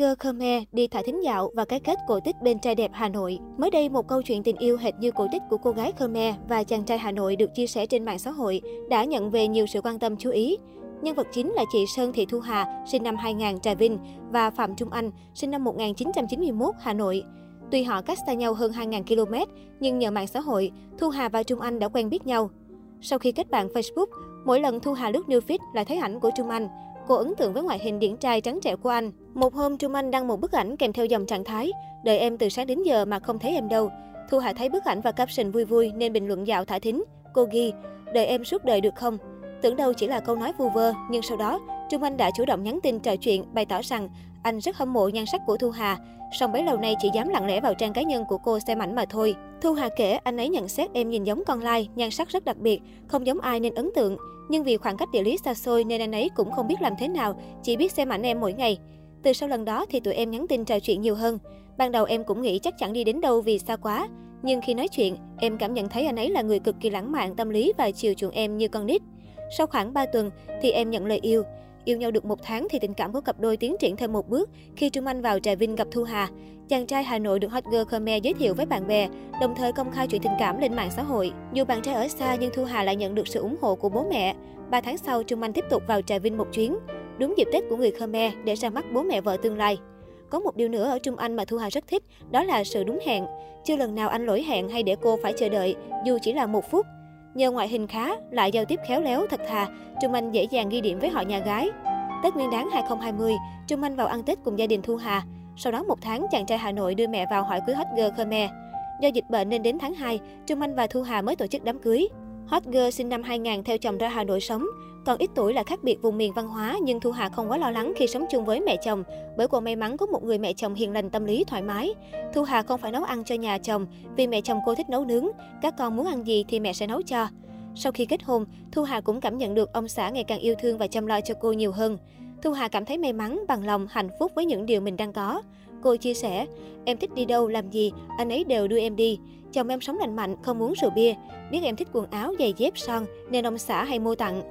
girl Khmer đi thả thính dạo và cái kết cổ tích bên trai đẹp Hà Nội. Mới đây, một câu chuyện tình yêu hệt như cổ tích của cô gái Khmer và chàng trai Hà Nội được chia sẻ trên mạng xã hội đã nhận về nhiều sự quan tâm chú ý. Nhân vật chính là chị Sơn Thị Thu Hà, sinh năm 2000, Trà Vinh, và Phạm Trung Anh, sinh năm 1991, Hà Nội. Tuy họ cách xa nhau hơn 2.000 km, nhưng nhờ mạng xã hội, Thu Hà và Trung Anh đã quen biết nhau. Sau khi kết bạn Facebook, mỗi lần Thu Hà lướt new feed là thấy ảnh của Trung Anh. Cô ấn tượng với ngoại hình điển trai trắng trẻo của anh. Một hôm, Trung Anh đăng một bức ảnh kèm theo dòng trạng thái. Đợi em từ sáng đến giờ mà không thấy em đâu. Thu Hà thấy bức ảnh và caption vui vui nên bình luận dạo thả thính. Cô ghi, đợi em suốt đời được không? Tưởng đâu chỉ là câu nói vu vơ, nhưng sau đó, Trung Anh đã chủ động nhắn tin trò chuyện, bày tỏ rằng anh rất hâm mộ nhan sắc của Thu Hà, song bấy lâu nay chỉ dám lặng lẽ vào trang cá nhân của cô xem ảnh mà thôi. Thu Hà kể anh ấy nhận xét em nhìn giống con lai, nhan sắc rất đặc biệt, không giống ai nên ấn tượng. Nhưng vì khoảng cách địa lý xa xôi nên anh ấy cũng không biết làm thế nào, chỉ biết xem ảnh em mỗi ngày. Từ sau lần đó thì tụi em nhắn tin trò chuyện nhiều hơn. Ban đầu em cũng nghĩ chắc chẳng đi đến đâu vì xa quá. Nhưng khi nói chuyện, em cảm nhận thấy anh ấy là người cực kỳ lãng mạn, tâm lý và chiều chuộng em như con nít. Sau khoảng 3 tuần thì em nhận lời yêu. Yêu nhau được một tháng thì tình cảm của cặp đôi tiến triển thêm một bước khi Trung Anh vào Trà Vinh gặp Thu Hà. Chàng trai Hà Nội được hot girl Khmer giới thiệu với bạn bè, đồng thời công khai chuyện tình cảm lên mạng xã hội. Dù bạn trai ở xa nhưng Thu Hà lại nhận được sự ủng hộ của bố mẹ. Ba tháng sau, Trung Anh tiếp tục vào Trà Vinh một chuyến. Đúng dịp Tết của người Khmer để ra mắt bố mẹ vợ tương lai. Có một điều nữa ở Trung Anh mà Thu Hà rất thích, đó là sự đúng hẹn. Chưa lần nào anh lỗi hẹn hay để cô phải chờ đợi, dù chỉ là một phút. Nhờ ngoại hình khá, lại giao tiếp khéo léo, thật thà, Trung Anh dễ dàng ghi điểm với họ nhà gái. Tết Nguyên đán 2020, Trung Anh vào ăn Tết cùng gia đình Thu Hà. Sau đó một tháng, chàng trai Hà Nội đưa mẹ vào hỏi cưới hot girl Khmer. Do dịch bệnh nên đến tháng 2, Trung Anh và Thu Hà mới tổ chức đám cưới. Hot girl sinh năm 2000 theo chồng ra Hà Nội sống. Còn ít tuổi là khác biệt vùng miền văn hóa nhưng Thu Hà không quá lo lắng khi sống chung với mẹ chồng bởi cô may mắn có một người mẹ chồng hiền lành tâm lý thoải mái. Thu Hà không phải nấu ăn cho nhà chồng vì mẹ chồng cô thích nấu nướng, các con muốn ăn gì thì mẹ sẽ nấu cho. Sau khi kết hôn, Thu Hà cũng cảm nhận được ông xã ngày càng yêu thương và chăm lo cho cô nhiều hơn. Thu Hà cảm thấy may mắn, bằng lòng, hạnh phúc với những điều mình đang có. Cô chia sẻ, em thích đi đâu, làm gì, anh ấy đều đưa em đi. Chồng em sống lành mạnh, không uống rượu bia. Biết em thích quần áo, giày dép, son, nên ông xã hay mua tặng.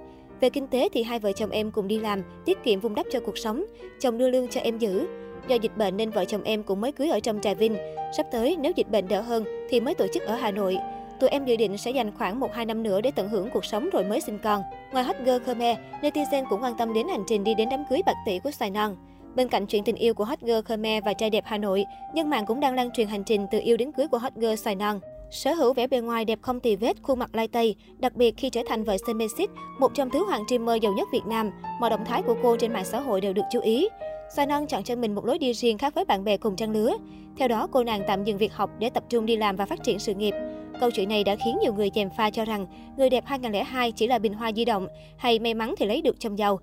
Về kinh tế thì hai vợ chồng em cùng đi làm, tiết kiệm vun đắp cho cuộc sống. Chồng đưa lương cho em giữ. Do dịch bệnh nên vợ chồng em cũng mới cưới ở trong Trà Vinh. Sắp tới nếu dịch bệnh đỡ hơn thì mới tổ chức ở Hà Nội. Tụi em dự định sẽ dành khoảng 1-2 năm nữa để tận hưởng cuộc sống rồi mới sinh con. Ngoài hot girl Khmer, netizen cũng quan tâm đến hành trình đi đến đám cưới bạc tỷ của Sài Non. Bên cạnh chuyện tình yêu của hot girl Khmer và trai đẹp Hà Nội, dân mạng cũng đang lan truyền hành trình từ yêu đến cưới của hot girl Sài Non. Sở hữu vẻ bề ngoài đẹp không tì vết, khuôn mặt lai tây, đặc biệt khi trở thành vợ Semesis, một trong tứ hoàng streamer giàu nhất Việt Nam, mọi động thái của cô trên mạng xã hội đều được chú ý. Xoài non chọn cho mình một lối đi riêng khác với bạn bè cùng trang lứa. Theo đó, cô nàng tạm dừng việc học để tập trung đi làm và phát triển sự nghiệp. Câu chuyện này đã khiến nhiều người chèm pha cho rằng người đẹp 2002 chỉ là bình hoa di động hay may mắn thì lấy được chồng giàu.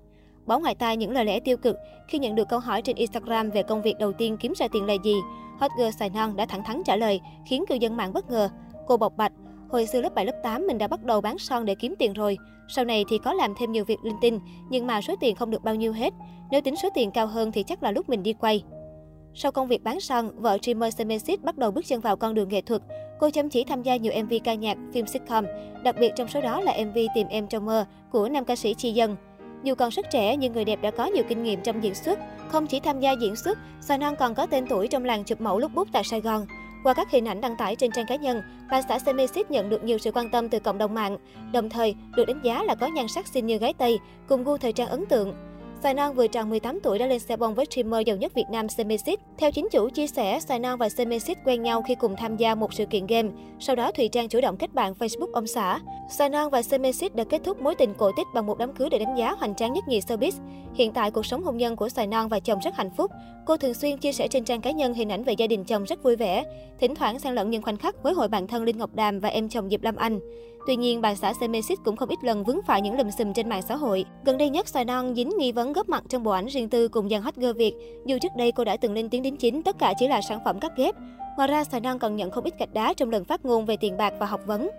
Bỏ ngoài tai những lời lẽ tiêu cực khi nhận được câu hỏi trên Instagram về công việc đầu tiên kiếm ra tiền là gì. Hot girl Sài Non đã thẳng thắn trả lời, khiến cư dân mạng bất ngờ. Cô bộc bạch, hồi xưa lớp 7 lớp 8 mình đã bắt đầu bán son để kiếm tiền rồi. Sau này thì có làm thêm nhiều việc linh tinh, nhưng mà số tiền không được bao nhiêu hết. Nếu tính số tiền cao hơn thì chắc là lúc mình đi quay. Sau công việc bán son, vợ Dreamer Semesit bắt đầu bước chân vào con đường nghệ thuật. Cô chăm chỉ tham gia nhiều MV ca nhạc, phim sitcom, đặc biệt trong số đó là MV Tìm em trong mơ của nam ca sĩ Chi Dân. Dù còn rất trẻ nhưng người đẹp đã có nhiều kinh nghiệm trong diễn xuất. Không chỉ tham gia diễn xuất, Xoài Non còn có tên tuổi trong làng chụp mẫu lúc bút tại Sài Gòn. Qua các hình ảnh đăng tải trên trang cá nhân, bà xã Semesis nhận được nhiều sự quan tâm từ cộng đồng mạng, đồng thời được đánh giá là có nhan sắc xinh như gái Tây, cùng gu thời trang ấn tượng. Sài Non vừa tròn 18 tuổi đã lên xe bông với streamer giàu nhất Việt Nam Semesit. Theo chính chủ chia sẻ, Sài Non và Semesit quen nhau khi cùng tham gia một sự kiện game. Sau đó Thùy Trang chủ động kết bạn Facebook ông xã. Sài Non và Semesit đã kết thúc mối tình cổ tích bằng một đám cưới để đánh giá hoành tráng nhất nhì showbiz. Hiện tại cuộc sống hôn nhân của Sài Non và chồng rất hạnh phúc. Cô thường xuyên chia sẻ trên trang cá nhân hình ảnh về gia đình chồng rất vui vẻ, thỉnh thoảng xen lẫn những khoảnh khắc với hội bạn thân Linh Ngọc Đàm và em chồng Diệp Lâm Anh. Tuy nhiên, bà xã Semesis cũng không ít lần vướng phải những lùm xùm trên mạng xã hội. Gần đây nhất, Sài Non dính nghi vấn góp mặt trong bộ ảnh riêng tư cùng dàn hot girl Việt. Dù trước đây cô đã từng lên tiếng đính chính, tất cả chỉ là sản phẩm cắt ghép. Ngoài ra, Sài Non còn nhận không ít gạch đá trong lần phát ngôn về tiền bạc và học vấn.